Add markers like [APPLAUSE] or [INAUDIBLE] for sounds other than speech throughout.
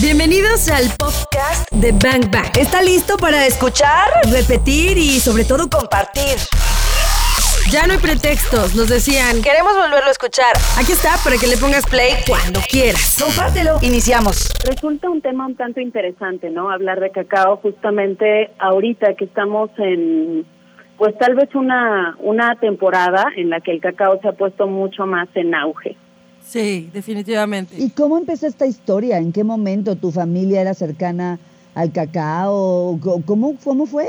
Bienvenidos al podcast de Bang Bang. ¿Está listo para escuchar, repetir y sobre todo compartir? Ya no hay pretextos, nos decían, queremos volverlo a escuchar. Aquí está para que le pongas play cuando quieras. Compártelo. Iniciamos. Resulta un tema un tanto interesante, ¿no? Hablar de cacao justamente ahorita que estamos en, pues tal vez una, una temporada en la que el cacao se ha puesto mucho más en auge. Sí, definitivamente. ¿Y cómo empezó esta historia? ¿En qué momento tu familia era cercana al cacao? ¿Cómo, cómo fue?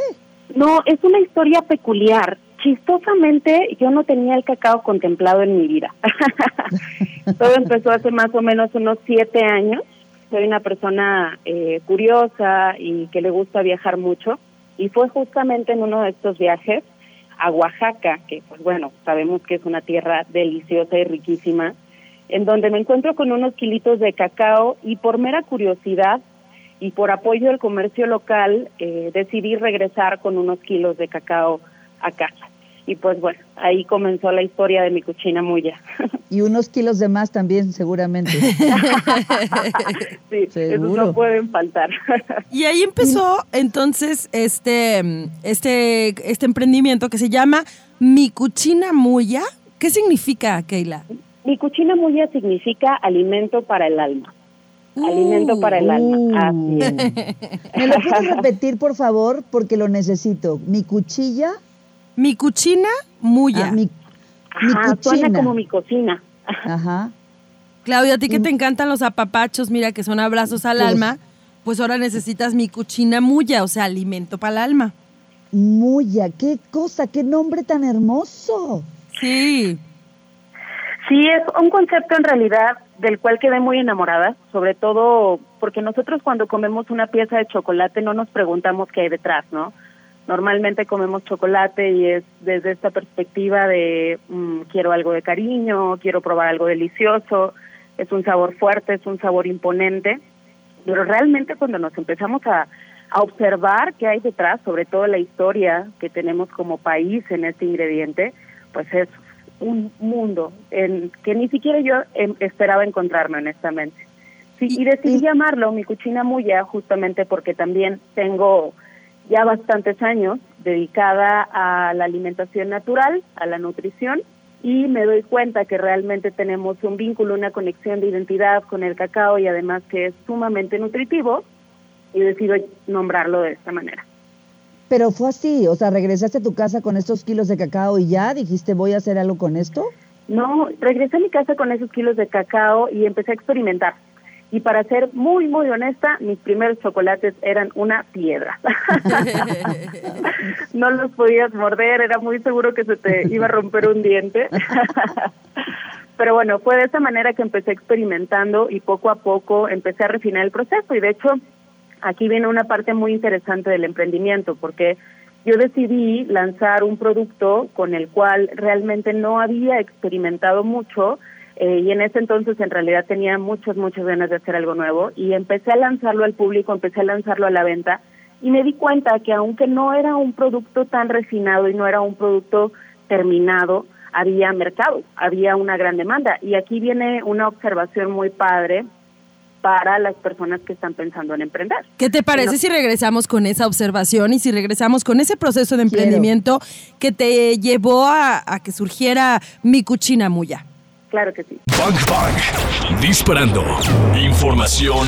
No, es una historia peculiar. Chistosamente, yo no tenía el cacao contemplado en mi vida. [LAUGHS] Todo empezó hace más o menos unos siete años. Soy una persona eh, curiosa y que le gusta viajar mucho. Y fue justamente en uno de estos viajes a Oaxaca, que pues bueno, sabemos que es una tierra deliciosa y riquísima, en donde me encuentro con unos kilitos de cacao y por mera curiosidad y por apoyo del comercio local eh, decidí regresar con unos kilos de cacao a casa. Y pues bueno, ahí comenzó la historia de mi cuchina muya. [LAUGHS] Y unos kilos de más también, seguramente. [LAUGHS] sí, esos no pueden faltar. Y ahí empezó entonces este, este, este emprendimiento que se llama Mi Cuchina Muya. ¿Qué significa, Keila? Mi cuchina muya significa alimento para el alma. alimento para el alma. Uh. Así [LAUGHS] ¿Me lo puedes repetir, por favor? Porque lo necesito. Mi cuchilla. Mi cuchina muya. Ah, mi, Ajá, suena como mi cocina. Ajá. Claudia, a ti que te encantan los apapachos, mira que son abrazos al alma, pues ahora necesitas mi cuchina muya, o sea, alimento para el alma. Muya, qué cosa, qué nombre tan hermoso. Sí. Sí, es un concepto en realidad del cual quedé muy enamorada, sobre todo porque nosotros cuando comemos una pieza de chocolate no nos preguntamos qué hay detrás, ¿no? Normalmente comemos chocolate y es desde esta perspectiva de mm, quiero algo de cariño, quiero probar algo delicioso, es un sabor fuerte, es un sabor imponente, pero realmente cuando nos empezamos a, a observar qué hay detrás, sobre todo la historia que tenemos como país en este ingrediente, pues es un mundo en que ni siquiera yo em, esperaba encontrarme honestamente. Sí, y decidí llamarlo mi cuchina muya justamente porque también tengo ya bastantes años dedicada a la alimentación natural, a la nutrición y me doy cuenta que realmente tenemos un vínculo, una conexión de identidad con el cacao y además que es sumamente nutritivo y decido nombrarlo de esta manera. Pero fue así, o sea, regresaste a tu casa con estos kilos de cacao y ya dijiste voy a hacer algo con esto. No, regresé a mi casa con esos kilos de cacao y empecé a experimentar. Y para ser muy, muy honesta, mis primeros chocolates eran una piedra. [LAUGHS] no los podías morder, era muy seguro que se te iba a romper un diente. [LAUGHS] Pero bueno, fue de esa manera que empecé experimentando y poco a poco empecé a refinar el proceso. Y de hecho, aquí viene una parte muy interesante del emprendimiento, porque yo decidí lanzar un producto con el cual realmente no había experimentado mucho eh, y en ese entonces en realidad tenía muchas, muchas ganas de hacer algo nuevo y empecé a lanzarlo al público, empecé a lanzarlo a la venta y me di cuenta que aunque no era un producto tan refinado y no era un producto terminado, había mercado, había una gran demanda. Y aquí viene una observación muy padre para las personas que están pensando en emprender. ¿Qué te parece si regresamos con esa observación y si regresamos con ese proceso de emprendimiento que te llevó a, que surgiera mi cuchina muya? Claro que sí. Bang Bang. Disparando. Información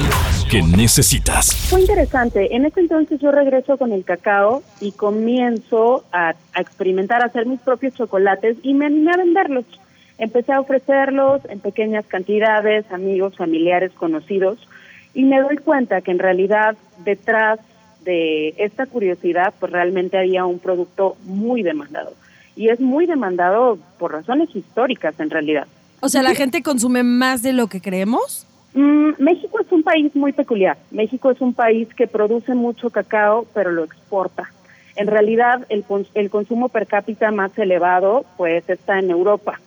que necesitas. Fue interesante. En ese entonces yo regreso con el cacao y comienzo a, a experimentar, a hacer mis propios chocolates y me animé a venderlos. Empecé a ofrecerlos en pequeñas cantidades, amigos, familiares, conocidos, y me doy cuenta que en realidad detrás de esta curiosidad, pues realmente había un producto muy demandado. Y es muy demandado por razones históricas en realidad. O sea, ¿la gente consume más de lo que creemos? Mm, México es un país muy peculiar. México es un país que produce mucho cacao, pero lo exporta. En realidad, el, el consumo per cápita más elevado, pues, está en Europa.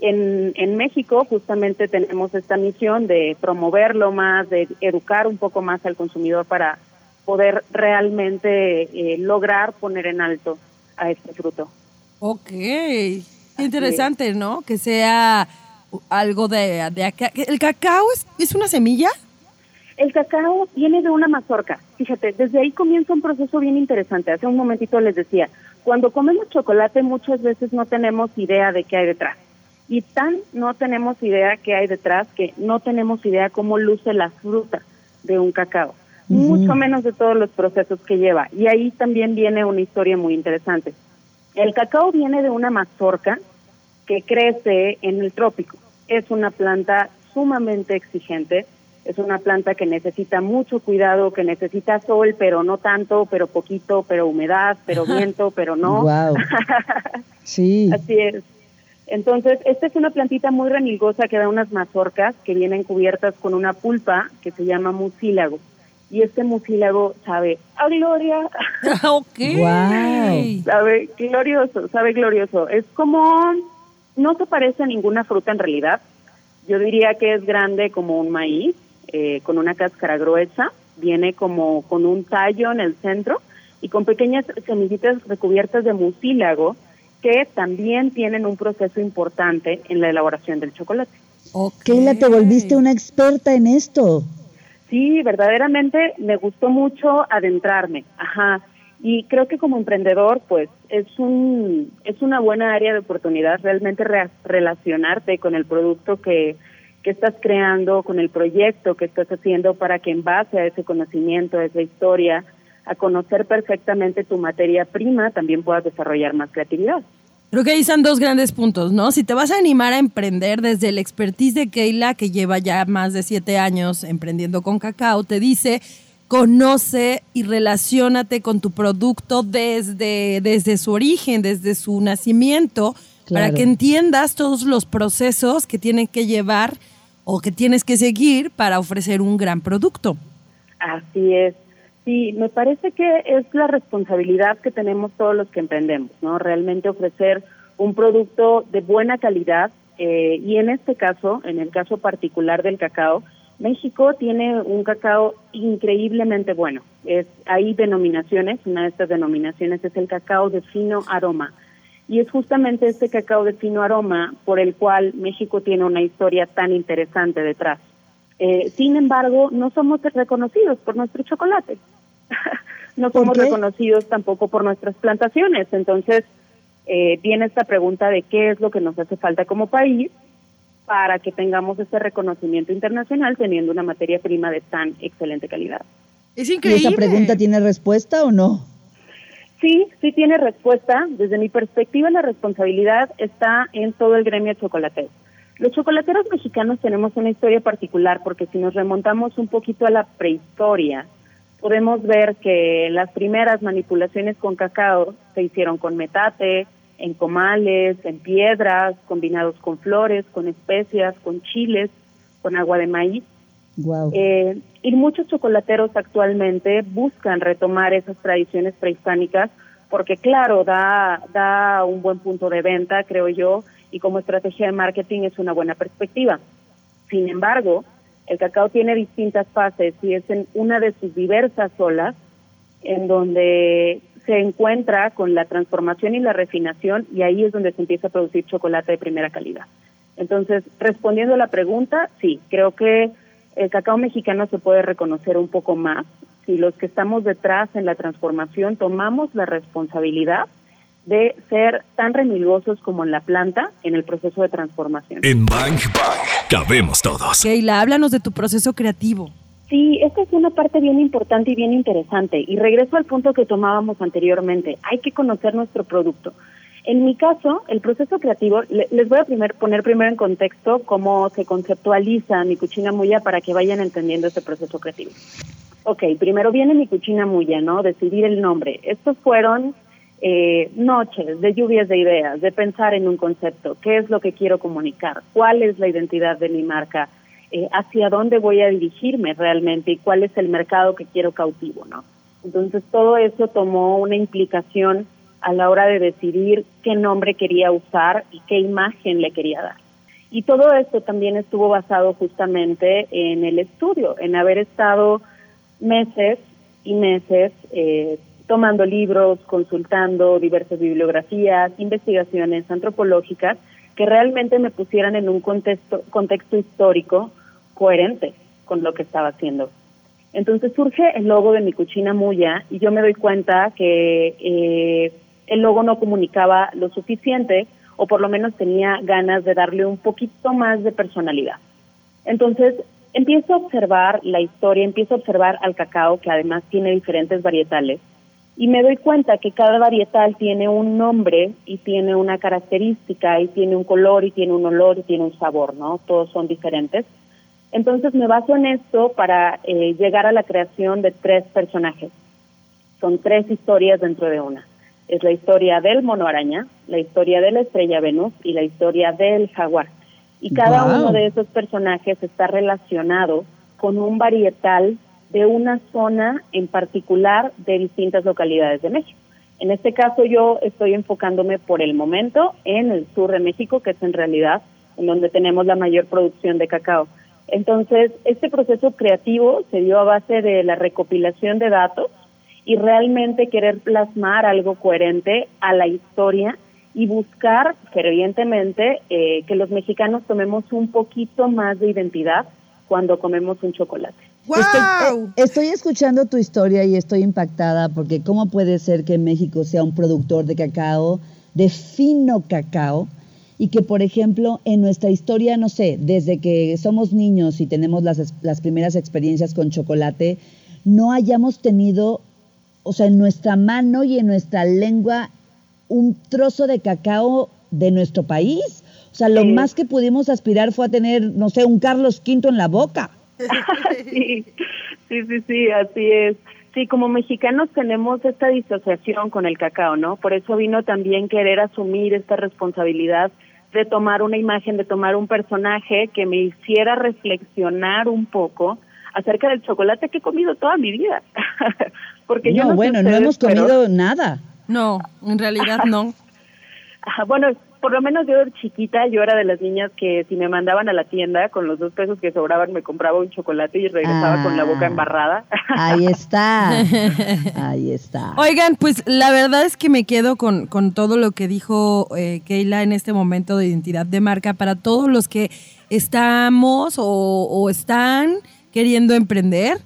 En, en México justamente tenemos esta misión de promoverlo más, de educar un poco más al consumidor para poder realmente eh, lograr poner en alto a este fruto. Ok, interesante, ¿no? Que sea algo de, de acá. ¿El cacao es, es una semilla? El cacao viene de una mazorca. Fíjate, desde ahí comienza un proceso bien interesante. Hace un momentito les decía, cuando comemos chocolate muchas veces no tenemos idea de qué hay detrás. Y tan no tenemos idea qué hay detrás que no tenemos idea cómo luce la fruta de un cacao. Mucho menos de todos los procesos que lleva. Y ahí también viene una historia muy interesante. El cacao viene de una mazorca que crece en el trópico. Es una planta sumamente exigente es una planta que necesita mucho cuidado, que necesita sol, pero no tanto, pero poquito, pero humedad, pero [LAUGHS] viento, pero no. Wow. [LAUGHS] Sí. Así es. Entonces, esta es una plantita muy remilgosa que da unas mazorcas que vienen cubiertas con una pulpa que se llama mucílago. Y este mucílago sabe a gloria. [LAUGHS] [LAUGHS] ok. Wow. Sabe glorioso, sabe glorioso. Es como, no se parece a ninguna fruta en realidad. Yo diría que es grande como un maíz, eh, con una cáscara gruesa, viene como con un tallo en el centro y con pequeñas semillitas recubiertas de mucílago que también tienen un proceso importante en la elaboración del chocolate. Keila, te volviste una experta en esto. Sí, verdaderamente me gustó mucho adentrarme, ajá. Y creo que como emprendedor, pues es un es una buena área de oportunidad realmente relacionarte con el producto que que estás creando, con el proyecto que estás haciendo para que en base a ese conocimiento, a esa historia, a conocer perfectamente tu materia prima, también puedas desarrollar más creatividad. Creo que ahí están dos grandes puntos, ¿no? Si te vas a animar a emprender desde el expertise de Keila, que lleva ya más de siete años emprendiendo con cacao, te dice, conoce y relacionate con tu producto desde, desde su origen, desde su nacimiento, para que entiendas todos los procesos que tienen que llevar o que tienes que seguir para ofrecer un gran producto. Así es. Sí, me parece que es la responsabilidad que tenemos todos los que emprendemos, ¿no? Realmente ofrecer un producto de buena calidad eh, y en este caso, en el caso particular del cacao, México tiene un cacao increíblemente bueno. Es, hay denominaciones, una de estas denominaciones es el cacao de fino aroma y es justamente este cacao de fino aroma por el cual México tiene una historia tan interesante detrás. Eh, sin embargo, no somos reconocidos por nuestro chocolate. [LAUGHS] no somos reconocidos tampoco por nuestras plantaciones. Entonces, eh, viene esta pregunta de qué es lo que nos hace falta como país para que tengamos este reconocimiento internacional teniendo una materia prima de tan excelente calidad. Es increíble. ¿Y esa pregunta tiene respuesta o no? Sí, sí tiene respuesta. Desde mi perspectiva, la responsabilidad está en todo el gremio chocolatero. Los chocolateros mexicanos tenemos una historia particular porque si nos remontamos un poquito a la prehistoria, podemos ver que las primeras manipulaciones con cacao se hicieron con metate, en comales, en piedras, combinados con flores, con especias, con chiles, con agua de maíz. Eh, y muchos chocolateros actualmente buscan retomar esas tradiciones prehispánicas porque, claro, da, da un buen punto de venta, creo yo, y como estrategia de marketing es una buena perspectiva. Sin embargo, el cacao tiene distintas fases y es en una de sus diversas olas en donde se encuentra con la transformación y la refinación y ahí es donde se empieza a producir chocolate de primera calidad. Entonces, respondiendo a la pregunta, sí, creo que el cacao mexicano se puede reconocer un poco más si los que estamos detrás en la transformación tomamos la responsabilidad de ser tan remilgosos como en la planta en el proceso de transformación. En cabemos todos. Keila, háblanos de tu proceso creativo. Sí, esta es una parte bien importante y bien interesante. Y regreso al punto que tomábamos anteriormente. Hay que conocer nuestro producto. En mi caso, el proceso creativo, les voy a primer, poner primero en contexto cómo se conceptualiza mi cuchina muya para que vayan entendiendo este proceso creativo. Ok, primero viene mi cuchina muya, ¿no? Decidir el nombre. Estos fueron eh, noches de lluvias de ideas, de pensar en un concepto, qué es lo que quiero comunicar, cuál es la identidad de mi marca, eh, hacia dónde voy a dirigirme realmente y cuál es el mercado que quiero cautivo, ¿no? Entonces todo eso tomó una implicación a la hora de decidir qué nombre quería usar y qué imagen le quería dar. Y todo esto también estuvo basado justamente en el estudio, en haber estado meses y meses eh, tomando libros, consultando diversas bibliografías, investigaciones antropológicas que realmente me pusieran en un contexto, contexto histórico coherente con lo que estaba haciendo. Entonces surge el logo de mi cuchina muya y yo me doy cuenta que eh, el logo no comunicaba lo suficiente o por lo menos tenía ganas de darle un poquito más de personalidad. Entonces empiezo a observar la historia, empiezo a observar al cacao que además tiene diferentes varietales y me doy cuenta que cada varietal tiene un nombre y tiene una característica y tiene un color y tiene un olor y tiene un sabor, ¿no? Todos son diferentes. Entonces me baso en esto para eh, llegar a la creación de tres personajes. Son tres historias dentro de una. Es la historia del mono araña, la historia de la estrella Venus y la historia del jaguar. Y cada uno de esos personajes está relacionado con un varietal de una zona en particular de distintas localidades de México. En este caso yo estoy enfocándome por el momento en el sur de México, que es en realidad en donde tenemos la mayor producción de cacao. Entonces, este proceso creativo se dio a base de la recopilación de datos y realmente querer plasmar algo coherente a la historia y buscar, fervientemente, eh, que los mexicanos tomemos un poquito más de identidad cuando comemos un chocolate. Estoy, eh, estoy, escuchando tu historia y estoy impactada porque cómo puede ser que México sea un productor de cacao, de fino cacao, y que, por ejemplo, en nuestra historia, no sé, desde que somos niños y tenemos las, las primeras experiencias con chocolate, no hayamos tenido, o sea, en nuestra mano y en nuestra lengua, un trozo de cacao de nuestro país. O sea, lo más que pudimos aspirar fue a tener, no sé, un Carlos V en la boca. Sí, [LAUGHS] sí, sí, sí, así es. Sí, como mexicanos tenemos esta disociación con el cacao, ¿no? Por eso vino también querer asumir esta responsabilidad de tomar una imagen, de tomar un personaje que me hiciera reflexionar un poco acerca del chocolate que he comido toda mi vida. [LAUGHS] Porque no, yo no bueno, no hemos comido nada. No, en realidad no. [LAUGHS] bueno, por lo menos yo chiquita, yo era de las niñas que si me mandaban a la tienda con los dos pesos que sobraban, me compraba un chocolate y regresaba con la boca ah, embarrada. Ahí está, [LAUGHS] ahí está. Oigan, pues la verdad es que me quedo con, con todo lo que dijo eh, Keila en este momento de identidad de marca para todos los que estamos o, están queriendo emprender.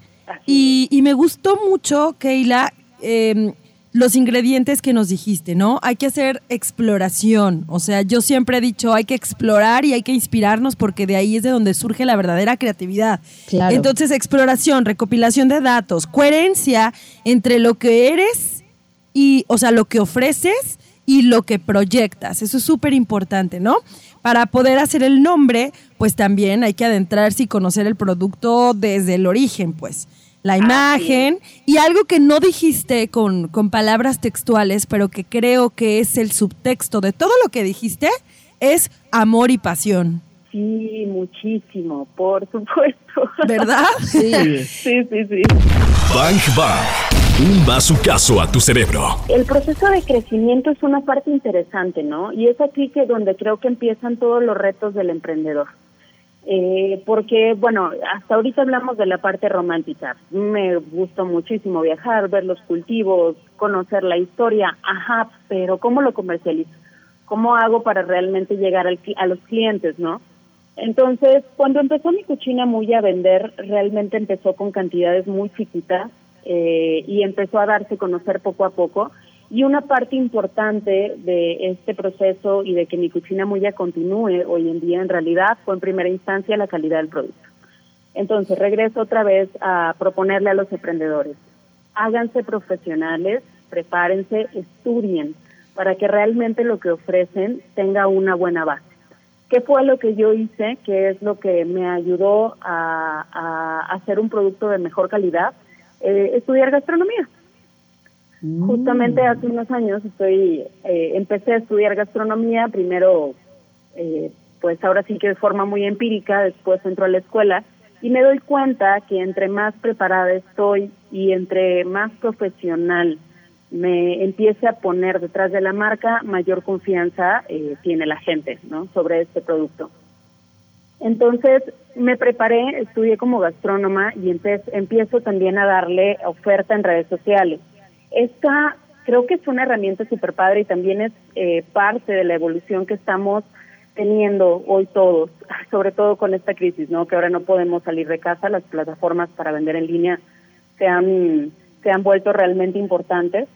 Y, y, me gustó mucho, Keila, eh, los ingredientes que nos dijiste, ¿no? Hay que hacer exploración. O sea, yo siempre he dicho, hay que explorar y hay que inspirarnos porque de ahí es de donde surge la verdadera creatividad. Entonces, exploración, recopilación de datos, coherencia entre lo que eres y, o sea, lo que ofreces y lo que proyectas. Eso es súper importante, ¿no? Para poder hacer el nombre, pues también hay que adentrarse y conocer el producto desde el origen, pues la imagen y algo que no dijiste con, con palabras textuales, pero que creo que es el subtexto de todo lo que dijiste, es amor y pasión. Sí, muchísimo, por supuesto. ¿Verdad? [LAUGHS] Sí, sí, sí. sí. Bang Bang, un bazucazo a tu cerebro. El proceso de crecimiento es una parte interesante, ¿no? Y es aquí que donde creo que empiezan todos los retos del emprendedor. Eh, porque, bueno, hasta ahorita hablamos de la parte romántica. Me gustó muchísimo viajar, ver los cultivos, conocer la historia, ajá, pero ¿cómo lo comercializo? ¿Cómo hago para realmente llegar al, a los clientes, no? Entonces, cuando empezó mi cuchina muy a vender, realmente empezó con cantidades muy chiquitas eh, y empezó a darse a conocer poco a poco y una parte importante de este proceso y de que mi cuchina muya continúe hoy en día en realidad fue en primera instancia la calidad del producto. Entonces regreso otra vez a proponerle a los emprendedores, háganse profesionales, prepárense, estudien para que realmente lo que ofrecen tenga una buena base. ¿Qué fue lo que yo hice? ¿Qué es lo que me ayudó a, hacer un producto de mejor calidad? Eh, estudiar gastronomía. Justamente hace unos años estoy eh, empecé a estudiar gastronomía, primero eh, pues ahora sí que de forma muy empírica, después entro a la escuela y me doy cuenta que entre más preparada estoy y entre más profesional me empiece a poner detrás de la marca, mayor confianza eh, tiene la gente ¿no? sobre este producto. Entonces me preparé, estudié como gastrónoma y empiezo también a darle oferta en redes sociales. Esta creo que es una herramienta súper padre y también es eh, parte de la evolución que estamos teniendo hoy todos, [LAUGHS] sobre todo con esta crisis, ¿no? Que ahora no podemos salir de casa, las plataformas para vender en línea se han, se han vuelto realmente importantes.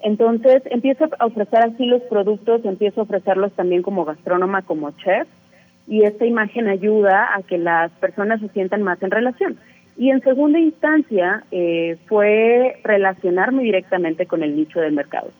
Entonces empiezo a ofrecer así los productos, empiezo a ofrecerlos también como gastrónoma, como chef, y esta imagen ayuda a que las personas se sientan más en relación. Y en segunda instancia eh, fue relacionarme directamente con el nicho del mercado.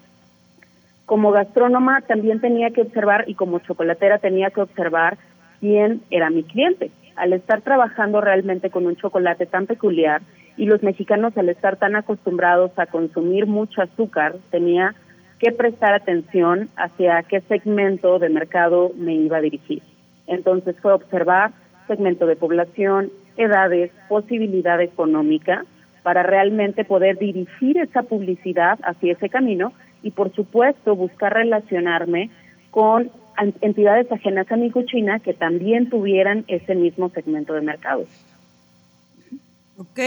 Como gastrónoma también tenía que observar y como chocolatera tenía que observar quién era mi cliente. Al estar trabajando realmente con un chocolate tan peculiar y los mexicanos al estar tan acostumbrados a consumir mucho azúcar, tenía que prestar atención hacia qué segmento de mercado me iba a dirigir. Entonces fue observar segmento de población, edades, posibilidad económica, para realmente poder dirigir esa publicidad hacia ese camino y por supuesto buscar relacionarme con entidades ajenas a mi cuchina que también tuvieran ese mismo segmento de mercado. Ok,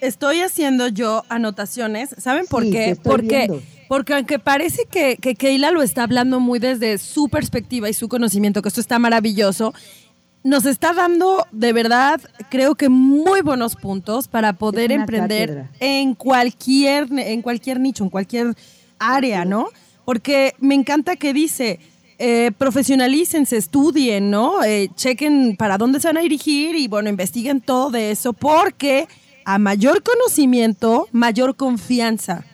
estoy haciendo yo anotaciones. ¿Saben por qué? Porque, porque aunque parece que, que Keila lo está hablando muy desde su perspectiva y su conocimiento, que esto está maravilloso, nos está dando de verdad, creo que muy buenos puntos para poder emprender en cualquier, en cualquier nicho, en cualquier área, ¿no? Porque me encanta que dice, eh, profesionalícense, estudien, ¿no? Eh, chequen para dónde se van a dirigir y bueno, investiguen todo de eso, porque a mayor conocimiento, mayor confianza.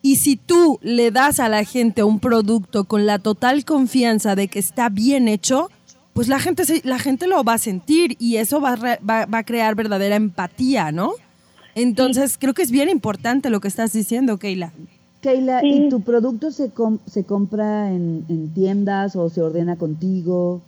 Y si tú le das a la gente un producto con la total confianza de que está bien hecho, pues la gente, la gente lo va a sentir y eso va a, va, a crear verdadera empatía, ¿no? Entonces, creo que es bien importante lo que estás diciendo, Keila. Keila, ¿y tu producto se, se compra en, en, tiendas o se ordena contigo?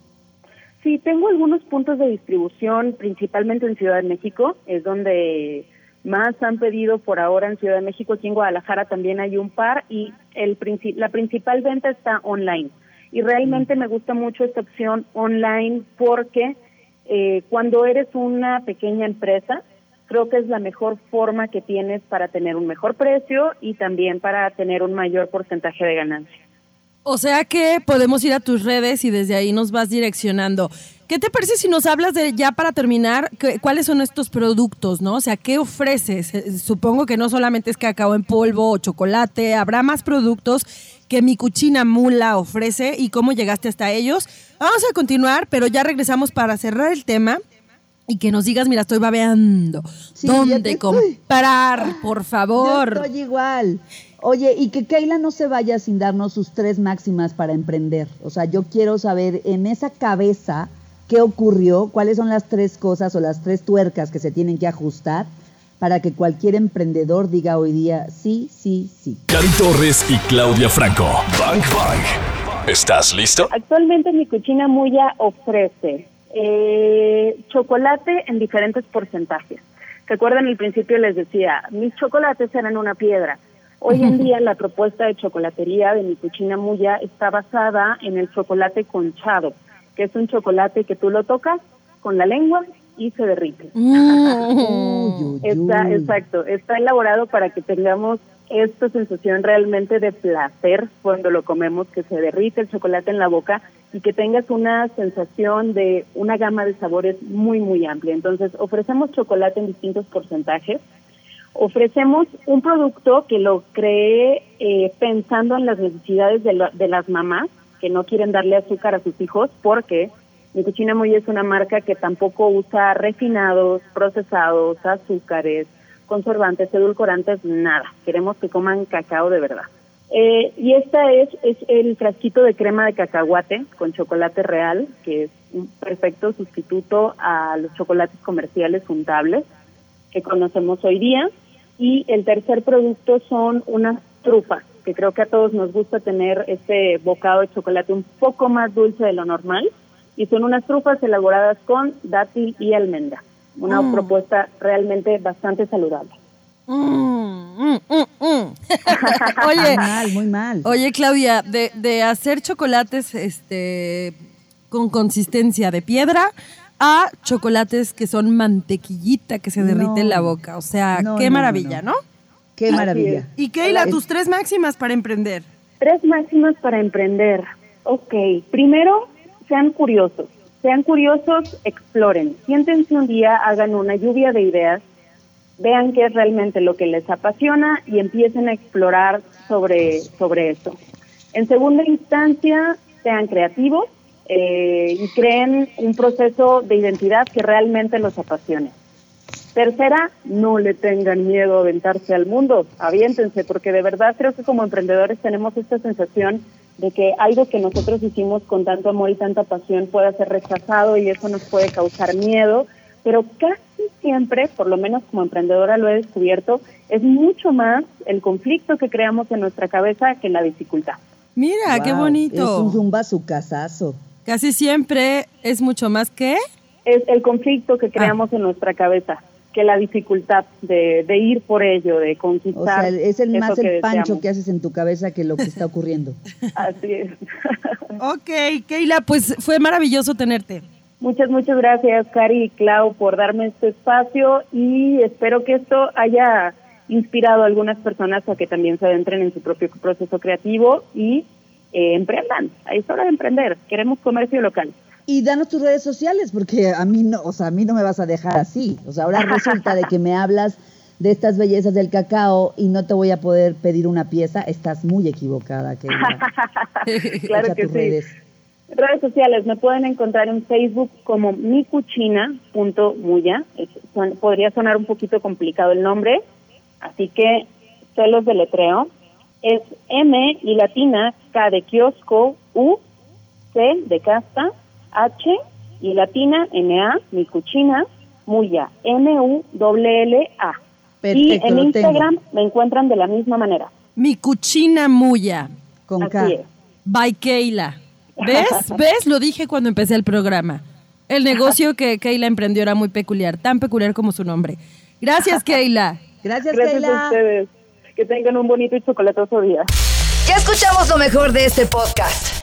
Sí, tengo algunos puntos de distribución, principalmente en Ciudad de México, es donde más han pedido por ahora en Ciudad de México. Aquí en Guadalajara también hay un par y el la principal venta está online y realmente me gusta mucho esta opción online porque eh, cuando eres una pequeña empresa, creo que es la mejor forma que tienes para tener un mejor precio y también para tener un mayor porcentaje de ganancia. O sea que podemos ir a tus redes y desde ahí nos vas direccionando. ¿Qué te parece si nos hablas de, ya para terminar, cuáles son estos productos, no? O sea, ¿qué ofreces? Eh, supongo que no solamente es cacao en polvo o chocolate, habrá más productos que mi cuchina mula ofrece y cómo llegaste hasta ellos. Vamos a continuar, pero ya regresamos para cerrar el tema y que nos digas, mira, estoy babeando. ¿Dónde comprar, por [LAUGHS] favor? Yo estoy igual. Oye, y que Keila no se vaya sin darnos sus tres máximas para emprender. O sea, yo quiero saber en esa cabeza qué ocurrió, cuáles son las tres cosas o las tres tuercas que se tienen que ajustar para que cualquier emprendedor diga hoy día sí, sí, sí. Cari Torres y Claudia Franco. Bank Bank. ¿Estás listo? Actualmente mi cuchina Muya ofrece eh, chocolate en diferentes porcentajes. Recuerden, al principio les decía, mis chocolates eran una piedra. Hoy en [LAUGHS] día la propuesta de chocolatería de mi cuchina Muya está basada en el chocolate conchado, que es un chocolate que tú lo tocas con la lengua y se derrite. Mm. [LAUGHS] está, exacto, está elaborado para que tengamos esta sensación realmente de placer cuando lo comemos, que se derrite el chocolate en la boca y que tengas una sensación de una gama de sabores muy, muy amplia. Entonces, ofrecemos chocolate en distintos porcentajes. Ofrecemos un producto que lo creé eh, pensando en las necesidades de, de las mamás que no quieren darle azúcar a sus hijos porque mi Cuchina Muy es una marca que tampoco usa refinados, procesados, azúcares, conservantes, edulcorantes, nada. Queremos que coman cacao de verdad. Eh, y esta es, es el frasquito de crema de cacahuate con chocolate real, que es un perfecto sustituto a los chocolates comerciales untables que conocemos hoy día. Y el tercer producto son unas trufas, que creo que a todos nos gusta tener este bocado de chocolate un poco más dulce de lo normal y son unas trufas elaboradas con dátil y almendra. Una mm. propuesta realmente bastante saludable. Mm, mm, [LAUGHS] oye, mal, muy mal. Oye, Claudia, de, de hacer chocolates este, con consistencia de piedra a chocolates que son mantequillita que se derrite en la boca. O sea, qué maravilla, ¿no? Qué maravilla. Y Keila, tus tres máximas para emprender. Tres máximas para emprender. Ok, primero sean curiosos, sean curiosos, exploren, siéntense un día, hagan una lluvia de ideas, vean qué es realmente lo que les apasiona y empiecen a explorar sobre, sobre eso. En segunda instancia, sean creativos eh, y creen un proceso de identidad que realmente los apasione. Tercera, no le tengan miedo a aventarse al mundo, aviéntense, porque de verdad creo que como emprendedores tenemos esta sensación de que algo que nosotros hicimos con tanto amor y tanta pasión pueda ser rechazado y eso nos puede causar miedo, pero casi siempre, por lo menos como emprendedora lo he descubierto, es mucho más el conflicto que creamos en nuestra cabeza que la dificultad. Mira, qué bonito. Es un zumba su casazo. Casi siempre es mucho más que... Es el conflicto que creamos en nuestra cabeza que la dificultad de, de, ir por ello, de conquistar. O sea, es el más el pancho que haces en tu cabeza que lo que está ocurriendo. [LAUGHS] Así es. [LAUGHS] ok, Keila, pues fue maravilloso tenerte. Muchas, muchas gracias, Cari y Clau, por darme este espacio y espero que esto haya inspirado a algunas personas a que también se adentren en su propio proceso creativo y eh, emprendan. Ahí es hora de emprender. Queremos comercio local. Y danos tus redes sociales, porque a mí no, o sea, a mí no me vas a dejar así. O sea, ahora resulta de que me hablas de estas bellezas del cacao y no te voy a poder pedir una pieza. Estás muy equivocada, que [LAUGHS] Claro que sí. Redes. redes. sociales me pueden encontrar en Facebook como micuchina.muya. Podría sonar un poquito complicado el nombre, así que se los deletreo. Es M y latina, K de kiosco, U, C de casta, H y latina N-A, mi cuchina, Muya, M-U-L-L-A. Y en Instagram me encuentran de la misma manera. Mi cuchina Muya. Con K. By Keila. ¿Ves? [LAUGHS] ¿Ves? Lo dije cuando empecé el programa. El negocio que Keila emprendió era muy peculiar, tan peculiar como su nombre. Gracias, Keila. [LAUGHS] Gracias, Gracias a ustedes. Que tengan un bonito y chocolatoso día. Ya escuchamos lo mejor de este podcast.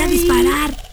voy a disparar.